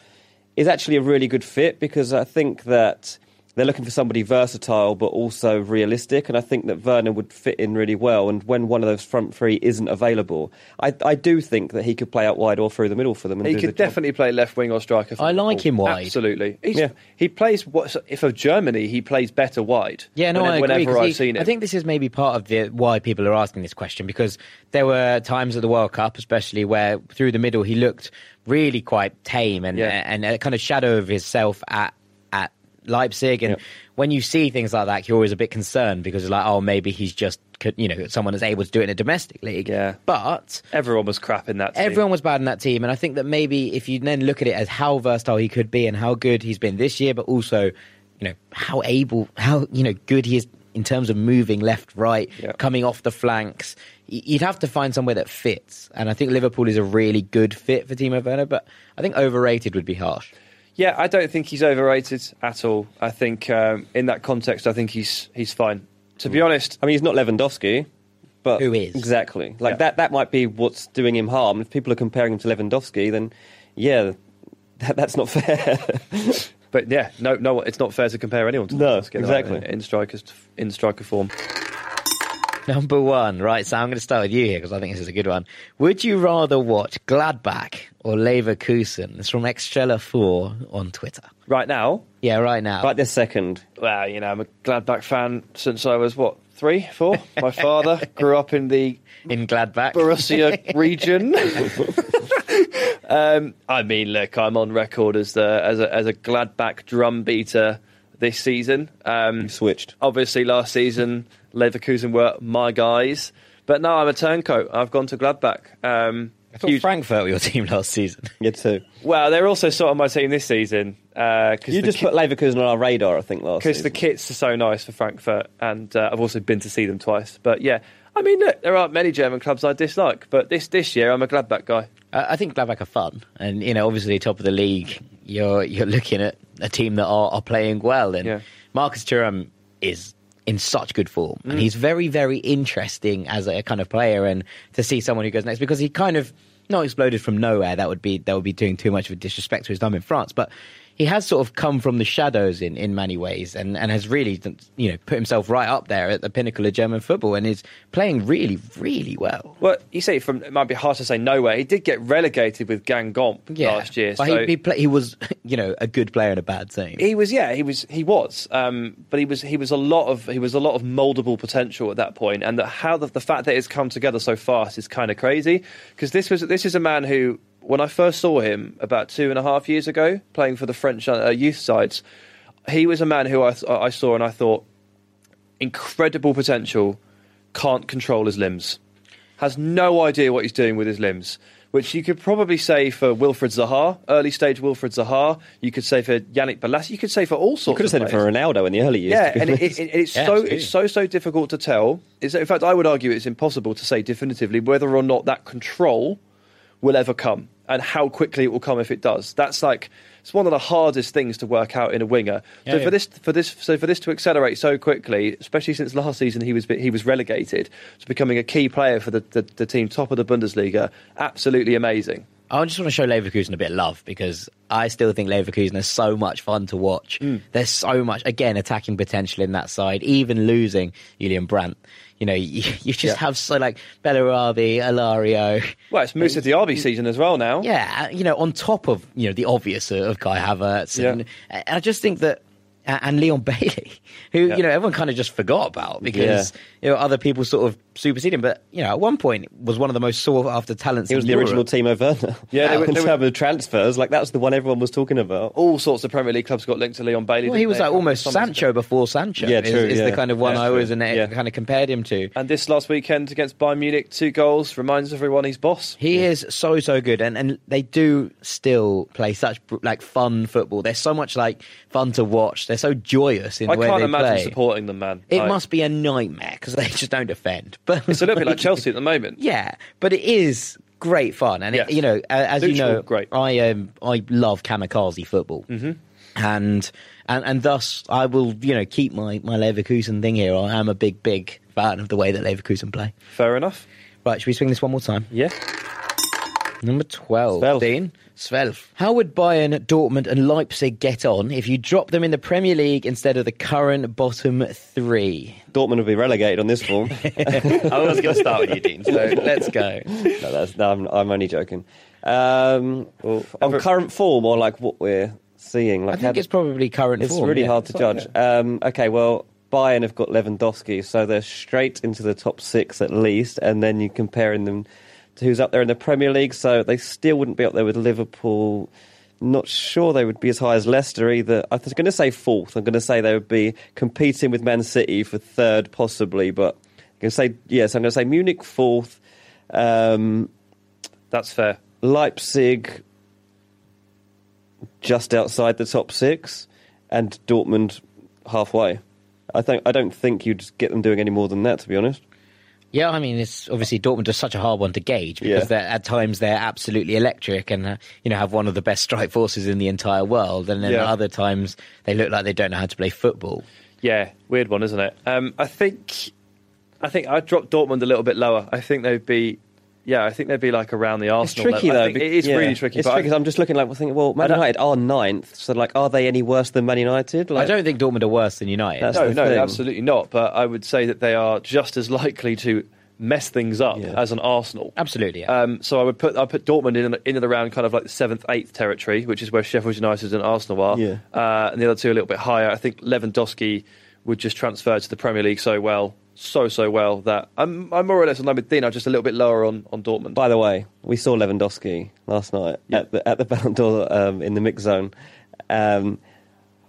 is actually a really good fit because I think that they're looking for somebody versatile but also realistic, and I think that Werner would fit in really well. And when one of those front three isn't available, I, I do think that he could play out wide or through the middle for them. And He could the job. definitely play left wing or striker. I like him wide. Absolutely. He's, Yeah. He plays. What, if of Germany, he plays better wide. Yeah, no, whenever, I agree. Whenever 'cause I've he- seen him, I think this is maybe part of the why people are asking this question because there were times at the World Cup, especially where through the middle he looked really quite tame and Yeah. and a kind of shadow of himself at at Leipzig. And Yep. when you see things like that, you're always a bit concerned because it's like, oh, maybe he's just you know someone that's able to do it in a domestic league. Yeah. but. everyone was crap in that. Team. Everyone was bad in that team, and I think that maybe if you then look at it as how versatile he could be and how good he's been this year, but also, you know, how able, how you know, good he is in terms of moving left, right, Yeah. coming off the flanks. You'd have to find somewhere that fits, and I think Liverpool is a really good fit for Timo Werner. But I think overrated would be harsh. Yeah, I don't think he's overrated at all. I think um, in that context, I think he's he's fine. To be honest, I mean, he's not Lewandowski, but Who is? exactly like Yeah. that? That might be what's doing him harm. If people are comparing him to Lewandowski, then yeah, that, that's not fair. <laughs> but yeah, no, no, it's not fair to compare anyone to No, Lewandowski, exactly. in strikers in striker form. <laughs> Number one, right? So I'm going to start with you here because I think this is a good one. Would you rather watch Gladbach or Leverkusen? It's from Extrella Four on Twitter. Right now, Yeah, right now. right this second, well, you know, I'm a Gladbach fan since I was what three, four. My <laughs> father grew up in the in Gladbach. Borussia <laughs> region. um, I mean, look, I'm on record as the as a, as a Gladbach drum beater this season. Um, you switched. obviously, last season Leverkusen were my guys, but now I'm a turncoat. I've gone to Gladbach. Um, I thought huge- Frankfurt were your <laughs> team last season. You too. well, they're also sort of my team this season because You just put Leverkusen on our radar, I think, last because the kits are so nice for Frankfurt, and uh, I've also been to see them twice. But yeah, I mean, look, there aren't many German clubs I dislike, but this this year I'm a Gladbach guy. I think Gladbach are fun, and you know, obviously, top of the league, you're you're looking at a team that are, are playing well, and Yeah. Marcus Thuram is in such good form, Mm. and he's very, very interesting as a kind of player, and to see someone who goes next because he kind of not exploded from nowhere. That would be that would be doing too much of a disrespect to his time in France, but. He has sort of come from the shadows in, in many ways and, and has really you know put himself right up there at the pinnacle of German football and is playing really really well. Well, you say from it might be hard to say nowhere. He did get relegated with Guingamp last year. But so he, he, play, he was, <laughs> you know, a good player in a bad team. he was, yeah, he was, he was. Um, but he was, he was a lot of, he was a lot of moldable potential at that point, and that how the, the fact that it's come together so fast is kind of crazy. Because this was, this is a man who, when I first saw him about two and a half years ago, playing for the French uh, youth sides, he was a man who I, I saw and I thought, incredible potential, can't control his limbs, has no idea what he's doing with his limbs. Which you could probably say for Wilfried Zaha, early stage Wilfried Zaha. You could say for Yannick Bolasie. You could say for all sorts. You could have said of it for. Ronaldo in the early years. Yeah, and it, it, it- it's <laughs> Yeah, so absolutely. it's so so difficult to tell. It's, in fact, I would argue it's impossible to say definitively whether or not that control will ever come and how quickly it will come if it does. That's like it's one of the hardest things to work out in a winger. so Yeah, for this for this so for this to accelerate so quickly, especially since last season he was he was relegated to becoming a key player for the, the, the team top of the Bundesliga, absolutely amazing. I just want to show Leverkusen a bit of love because I still think Leverkusen is so much fun to watch. Mm. There's so much, again, attacking potential in that side. Even losing Julian Brandt, you know, <laughs> you, you just Yeah. have so like Bellarabi, Alario. Well, it's Moussa Diaby season as well now. Yeah, you know, on top of you know the obvious of Kai Havertz, and, and I just think that. And Leon Bailey, <laughs> who Yeah. you know everyone kind of just forgot about because you know other people sort of supersede him. But you know at one point was one of the most sought after talents. He was in the Europe. original Timo Werner. Yeah, they were- in they were- terms of transfers, like that was the one everyone was talking about. All sorts of Premier League clubs got linked to Leon Bailey. Well, he was they, like a couple of almost summers ago? Sancho before Sancho. Yeah, true, is the yeah. kind of one That's I always and Yeah. kind of compared him to. And this last weekend against Bayern Munich, two goals reminds everyone he's boss. He is so so good, and and they do still play such like fun football. They're so much like fun to watch. They're so joyous in I the way can't they imagine play. supporting them, man. It Like, must be a nightmare because they just don't defend. But It's a little bit like <laughs> Chelsea at the moment. Yeah, but it is great fun, and Yes. it, you know, as you know, great. I um, I love kamikaze football, mm-hmm. and and and thus I will you know keep my my Leverkusen thing here. I am a big big fan of the way that Leverkusen play. Fair enough. Right, should we swing this one more time? Yeah. Number 12. Svelf. Dean. Svelf. How would Bayern, Dortmund, and Leipzig get on if you drop them in the Premier League instead of the current bottom three? Dortmund will be relegated on this form. <laughs> I was going to start with you, Dean, so let's go. no, that's, no, I'm, I'm only joking. Um, on current form or like what we're seeing? Like I think how- it's probably current It's form, really yeah. hard to judge. Um, okay, well, Bayern have got Lewandowski, so they're straight into the top six at least, and then you're comparing them to who's up there in the Premier League, so they still wouldn't be up there with Liverpool. Not sure they would be as high as Leicester either. I was going to say fourth. I'm going to say they would be competing with Man City for third, possibly, but I'm going to say yes. I'm going to say Munich fourth, um, That's fair. Leipzig just outside the top six, and Dortmund halfway. I think I don't think you'd get them doing any more than that, to be honest. Yeah, I mean, it's obviously Dortmund is such a hard one to gauge because Yeah. at times they're absolutely electric and uh, you know have one of the best strike forces in the entire world, and then Yeah. at other times they look like they don't know how to play football. Yeah, weird one, isn't it? Um, I think, I think I'd drop Dortmund a little bit lower. I think they'd be, yeah, I think they'd be like around the Arsenal. It's Arsenal. tricky level. I though. think be- it is yeah, really tricky. It's but I- tricky. 'cause I'm just looking like thinking, well, Man United are ninth, so like, are they any worse than Man United? Like, I don't think Dortmund are worse than United. That's no, no, thing. absolutely not. But I would say that they are just as likely to mess things up Yeah. as an Arsenal. Absolutely. Yeah. Um, so I would put I put Dortmund in in and around kind of like the seventh, eighth territory, which is where Sheffield United and Arsenal are. Yeah. Uh, and the other two a little bit higher. I think Lewandowski would just transfer to the Premier League so well, so so well that I'm I'm more or less in line with Dean. I'm just a little bit lower on on Dortmund. By the way, we saw Lewandowski last night Yeah. at the at the <laughs> Ballon d'Or um, in the mix zone. Um,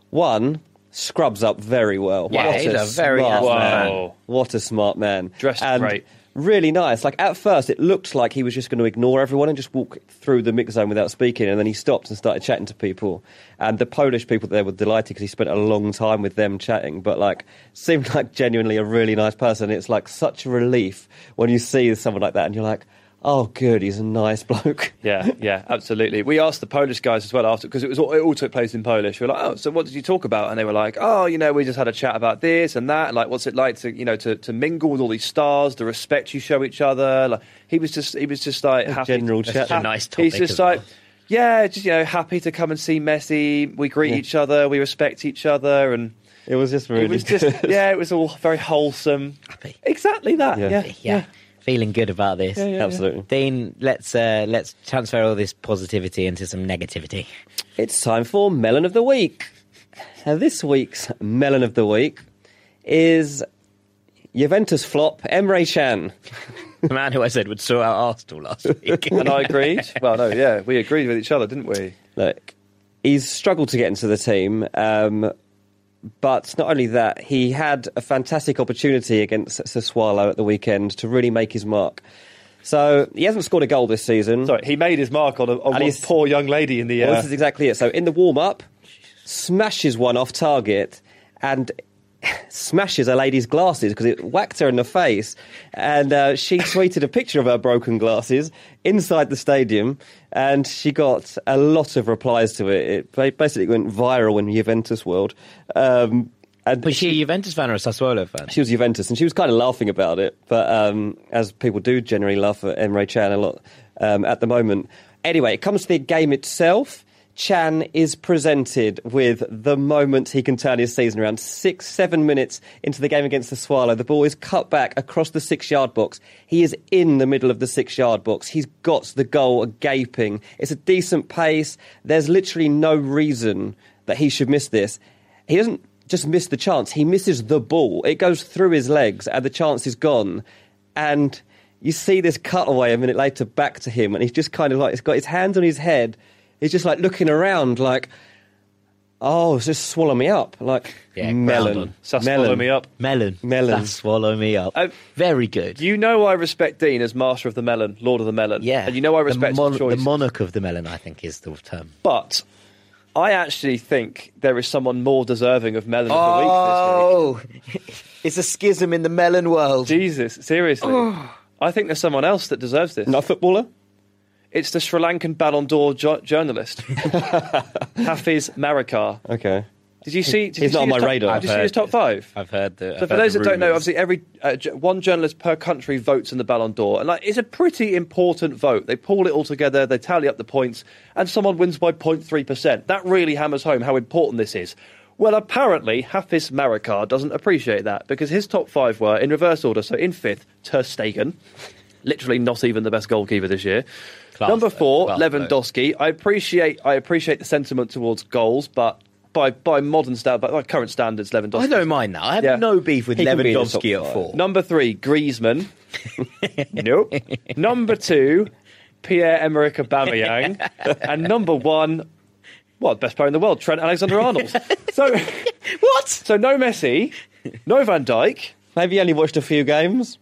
one scrubs up very well. Yeah, What he's a very smart man. man. What a smart man. Dressed and great. Really nice. Like at first, it looked like he was just going to ignore everyone and just walk through the mix zone without speaking. And then he stopped and started chatting to people. And the Polish people there were delighted because he spent a long time with them chatting. But like, seemed like genuinely a really nice person. It's like such a relief when you see someone like that and you're like, oh, good, he's a nice <laughs> bloke. Yeah, yeah, absolutely. We asked the Polish guys as well after because it was all, it all took place in Polish. We were like, oh, so what did you talk about? And they were like, oh, you know, we just had a chat about this and that. Like, what's it like to you know to, to mingle with all these stars, the respect you show each other. Like, he was just he was just like happy. general That's chat. a nice topic. He's just like. well. Yeah, just you know, happy to come and see Messi. We greet Yeah. each other, we respect each other, and It was just really it was just <laughs> yeah, it was all very wholesome. Happy. Exactly that. Yeah. Yeah, yeah. Feeling good about this. Yeah, yeah. Absolutely. Dean, let's uh, let's transfer all this positivity into some negativity. It's time for Melon of the Week. Now, this week's Melon of the Week is Juventus flop Emre Can. The man who I said would sort out Arsenal last <laughs> week. And I agreed. well, no, yeah, we agreed with each other, didn't we? Look, he's struggled to get into the team, um, but not only that, he had a fantastic opportunity against Sassuolo at the weekend to really make his mark. So he hasn't scored a goal this season. Sorry, he made his mark on a on one poor young lady in the. Well, Uh, this is exactly it. So in the warm up, smashes one off target and smashes a lady's glasses because it whacked her in the face. And uh, she <laughs> tweeted a picture of her broken glasses inside the stadium, and she got a lot of replies to it. It basically went viral in Juventus world. Um, and Was she a Juventus fan or a Sassuolo fan? she was Juventus, and she was kind of laughing about it. But um, as people do generally laugh at Emre Can a lot um, at the moment, Anyway, it comes to the game itself. Can is presented with the moment he can turn his season around. Six, seven minutes into the game against the Swallow, the ball is cut back across the six yard box. He is in the middle of the six yard box. He's got the goal gaping. It's a decent pace. There's literally no reason that he should miss this. He doesn't just miss the chance, he misses the ball. It goes through his legs, and the chance is gone. And you see this cutaway a minute later back to him, and he's just kind of like, he's got his hands on his head. He's just like looking around, like, oh, just swallow me up. Like, Yeah, melon. So melon. swallow me up. Melon. Melon. That swallow me up. Oh. Very good. You know I respect Dean as master of the melon, Lord of the Melon. yeah. And you know I respect the, mon- his the monarch of the melon, I think, is the term. but I actually think there is someone more deserving of melon of the week this week. Oh, <laughs> it's a schism in the melon world. Jesus, seriously. Oh. I think there's someone else that deserves this. Not a footballer? It's the Sri Lankan Ballon d'Or jo- journalist, <laughs> Hafiz Marikar. Okay. Did you see? Did He's you not see on my top- radar. Did you see his top five? I've heard the. So for those that don't know, obviously every uh, j- one journalist per country votes in the Ballon d'Or, and like it's a pretty important vote. They pull it all together, they tally up the points, and someone wins by 0.3 percent. That really hammers home how important this is. Well, apparently Hafiz Marikar doesn't appreciate that because his top five were in reverse order. So in fifth, Ter Stegen, literally not even the best goalkeeper this year. Class Number four, class Lewandowski. I appreciate I appreciate the sentiment towards goals, but by by modern sta- by current standards, Lewandowski. I don't mind that. I have Yeah. no beef with He be Lewandowski at four. Number three, Griezmann. <laughs> nope. Number two, Pierre Emerick Aubameyang, <laughs> and number one, what best player in the world, Trent Alexander-Arnold. so <laughs> What? so no Messi, no Van Dijk. Maybe he only watched a few games.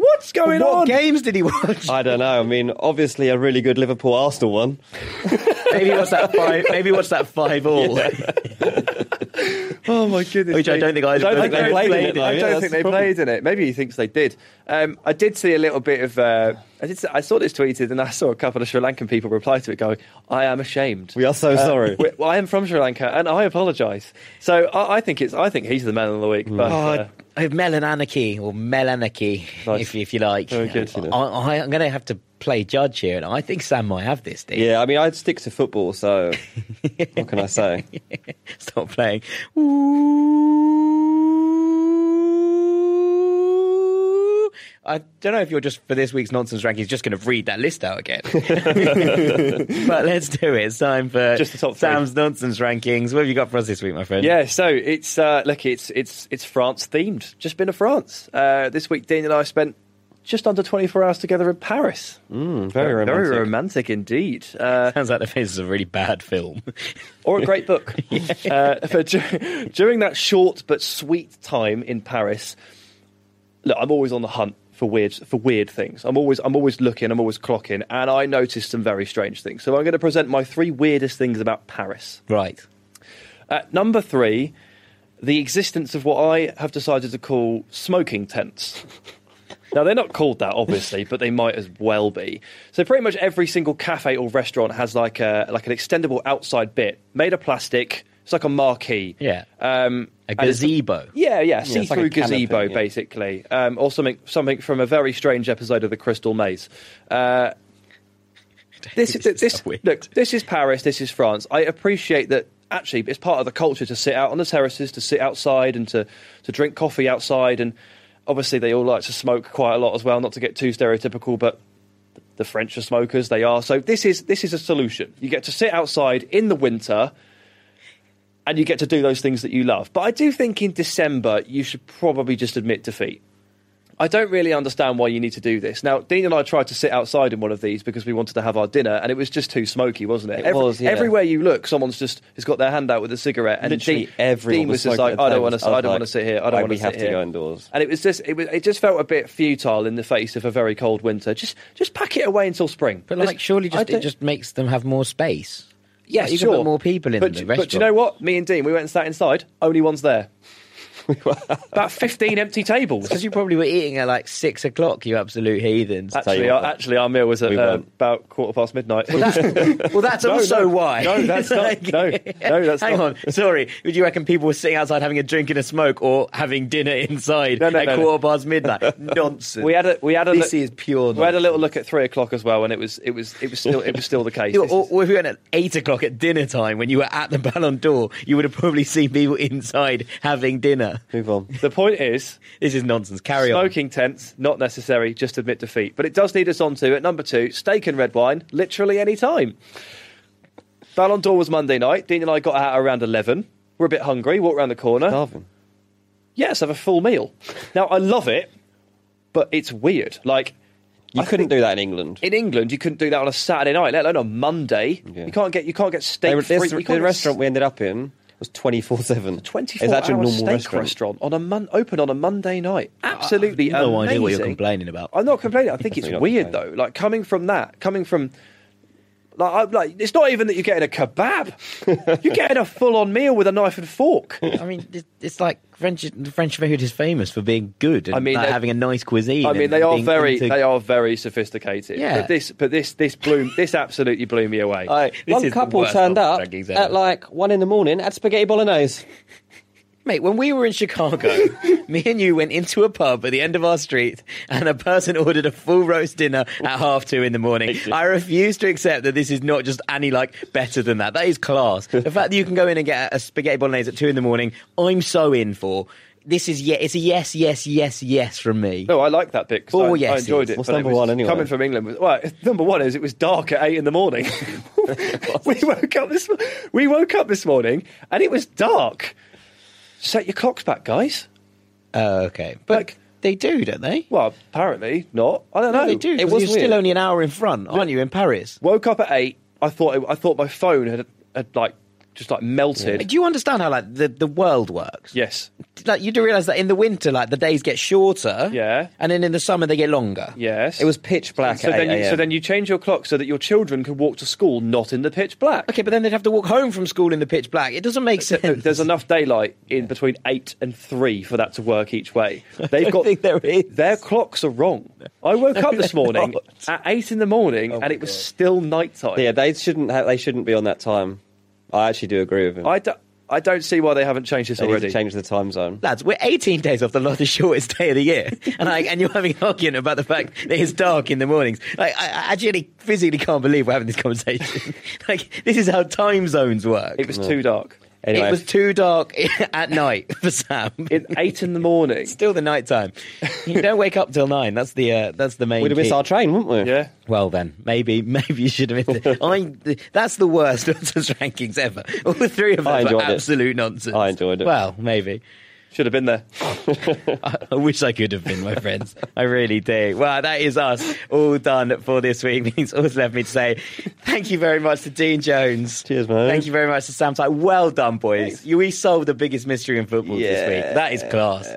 What's going what on? What games did he watch? I don't know. I mean, obviously a really good Liverpool Arsenal one. <laughs> maybe what's that five? Maybe what's that five all? <laughs> Oh my goodness! Which I don't think either I don't think they played played in it. it, though. I don't that's think they problem. played in it. Maybe he thinks they did. Um, I did see a little bit of. Uh, I did. I saw this tweeted, and I saw a couple of Sri Lankan people reply to it, going, "I am ashamed." We are so sorry. we- well, I am from Sri Lanka, and I apologise. So I, I think it's. I think he's the man of the week. But uh, Melananarchy or melanarchy, Nice. if, if you like. Very good. I, I, I'm going to have to play judge here, and I think Sam might have this. Yeah, I mean, I'd stick to football, so <laughs> what can I say? Stop playing. Ooh. I don't know if you're just for this week's nonsense rankings just going to read that list out again, <laughs> but let's do it. It's time for Just the top three. Sam's nonsense rankings. What have you got for us this week, my friend? yeah, so it's uh, look, it's it's it's France themed. Just been to France uh, this week. Dean and I spent just under 24 hours together in Paris. Mm, very romantic. Very romantic indeed. Uh, Sounds like the face of a really bad film. <laughs> or a great book. <laughs> uh, but dur- during that short but sweet time in Paris, look, I'm always on the hunt for weird for weird things. I'm always I'm always looking. I'm always clocking, and I noticed some very strange things. So I'm going to present my three weirdest things about Paris. right. At number three, the existence of what I have decided to call smoking tents. <laughs> Now they're not called that, obviously, but they might as well be. So pretty much every single cafe or restaurant has like a like an extendable outside bit made of plastic. It's like a marquee. Yeah. Um, A gazebo. Yeah, yeah, see-through a canopy, gazebo, yeah. basically, um, or something something from a very strange episode of The Crystal Maze. Uh, this, This is this, so look, this is Paris, this is France. I appreciate that. Actually, it's part of the culture to sit out on the terraces, to sit outside, and to to drink coffee outside. And obviously, they all like to smoke quite a lot as well. Not to get too stereotypical, but the French are smokers. They are. So this is this is a solution. You get to sit outside in the winter, and you get to do those things that you love. But I do think in December you should probably just admit defeat. I don't really understand why you need to do this. Now, Dean and I tried to sit outside in one of these because we wanted to have our dinner, and it was just too smoky, wasn't it? It was, yeah. Everywhere you look, someone's just has got their hand out with a cigarette, and Literally Dean, everyone Dean was was just like, "I don't want to, I I don't like, want to sit here. I don't want to sit here." we to have to go indoors? And it was just, it, was, it just felt a bit futile in the face of a very cold winter. Just, just pack it away until spring. But like, Just- surely just it just makes them have more space. Yes, you sure. can put more people in but, the But do you know what? Me and Dean, we went and sat inside. Only one's there. <laughs> About 15 empty tables. Because you probably were eating at like six o'clock, you absolute heathens. Actually, our, actually, our meal was at We uh, about quarter past midnight. <laughs> Well, that's No, also no. why. No, that's not- <laughs> no, no, that's Hang not. on. Sorry. Would you reckon people were sitting outside having a drink and a smoke or having dinner inside No, no, at no, no. quarter past midnight? Nonsense. we had a we had a This look, is pure We had a little look at three o'clock as well, and it was it was it was still it was still the case. You- This or, or if you went at eight o'clock at dinner time when you were at the Ballon d'Or, you would have probably seen people inside having dinner. <laughs> Move on. the point is, This is nonsense. Carry on. smoking tents not necessary. Just admit defeat, but it does lead us on to at number two, steak and red wine, literally any time. Ballon d'Or was Monday night. Dean and I got out around eleven. We're a bit hungry. Walk around the corner. Starving. Yes, have a full meal. Now I love it, but it's weird. Like You I couldn't do that in England. in England, you couldn't do that on a Saturday night, let alone on Monday. Yeah. You can't get you can't get steak. They were- free, this- you the can't restaurant we ended up in was 24 7. 24 It's actually a normal steak restaurant. restaurant, on a mon- open on a Monday night. Absolutely no amazing. idea what you're complaining about. I'm not complaining. I think it's Definitely not weird though. Like coming from that, coming from like, I- like it's not even that you're getting a kebab. <laughs> you're getting a full-on meal with a knife and fork. I mean, it- it's like French. French food is famous for being good and I mean, like, they're- having a nice cuisine. I mean, and they are being very, into- they are very sophisticated. Yeah. But this, but this, this blew, this absolutely blew me away. Right, This one is the couple worst turned up rankings ever. at like one in the morning at spaghetti bolognese. Mate, when we were in Chicago, <laughs> me and you went into a pub at the end of our street and a person ordered a full roast dinner at half two in the morning. I refuse to accept that this is not just any like better than that. That is class. <laughs> The fact that you can go in and get a spaghetti bolognese at two in the morning, I'm so in for. This is yeah, it's a yes, yes, yes, yes from me. No, I like that bit 'cause Four I, enjoyed it. What's it number was- one anyway? Coming from England, was, well, <laughs> number one is it was dark at eight in the morning. we woke up this we woke up this morning and it was dark. Set your clocks back, guys. Oh, okay, but Like- they do, don't they? Well, apparently not. I don't know. No, they do. It was weird. still only an hour in front, aren't you? In Paris. Woke up at eight. I thought it, I thought my phone had, had like just like melted. Do you understand how like the, the world works? Yes. Like you do realize that in the winter, like the days get shorter. Yeah. And then in the summer they get longer. Yes. It was pitch black So at then, 8 you, so then you change your clock so that your children can walk to school not in the pitch black. Okay, but then they'd have to walk home from school in the pitch black. It doesn't make sense. There's enough daylight in between eight and three for that to work each way. <laughs> They've don't got think there is. Their clocks are wrong. I woke up this morning not. at eight in the morning oh and it was still night time. yeah, they shouldn't have, they shouldn't be on that time. I actually do agree with him. I, don't. I don't see why they haven't changed this they need already. to change the time zone. Lads, we're 18 days off the, the shortest day of the year, and I, and you're having an argument about the fact that it's dark in the mornings. Like, I, I actually physically can't believe we're having this conversation. <laughs> like, this is how time zones work. It was too dark. Anyway, It was too dark <laughs> at night for Sam. In eight in the morning. <laughs> Still the night time. You don't wake up till nine. That's the uh, that's the main. we'd have missed our train, wouldn't we? Yeah. Well then, maybe maybe you should have missed it. I, that's the worst <laughs> nonsense rankings ever. All three of I them are enjoyed it. absolute nonsense. I enjoyed it. Well, maybe. Should have been there. <laughs> I, wish I could have been, my friends. I really do. Well, that is us all done for this week. <laughs> Means all left me to say thank you very much to Dean Jones. Cheers, man. Thank you very much to Sam Tighe. Well done, boys. You, we solved the biggest mystery in football this week. That is class.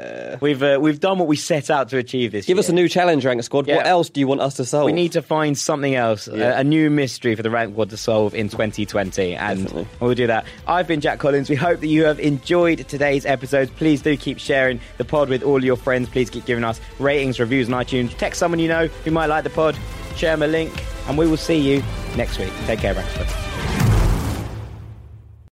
We've uh, we've done what we set out to achieve this Give year. us a new challenge, Rank Squad. What else do you want us to solve? We need to find something else, Yeah. a, a new mystery for the rank squad to solve in 2020, and Definitely. we'll do that. I've been Jack Collins. We hope that you have enjoyed today's episode. Please do keep sharing the pod with all your friends. Please keep giving us ratings, reviews on iTunes. Text someone you know who might like the pod. Share them a link, and we will see you next week. Take care, squad.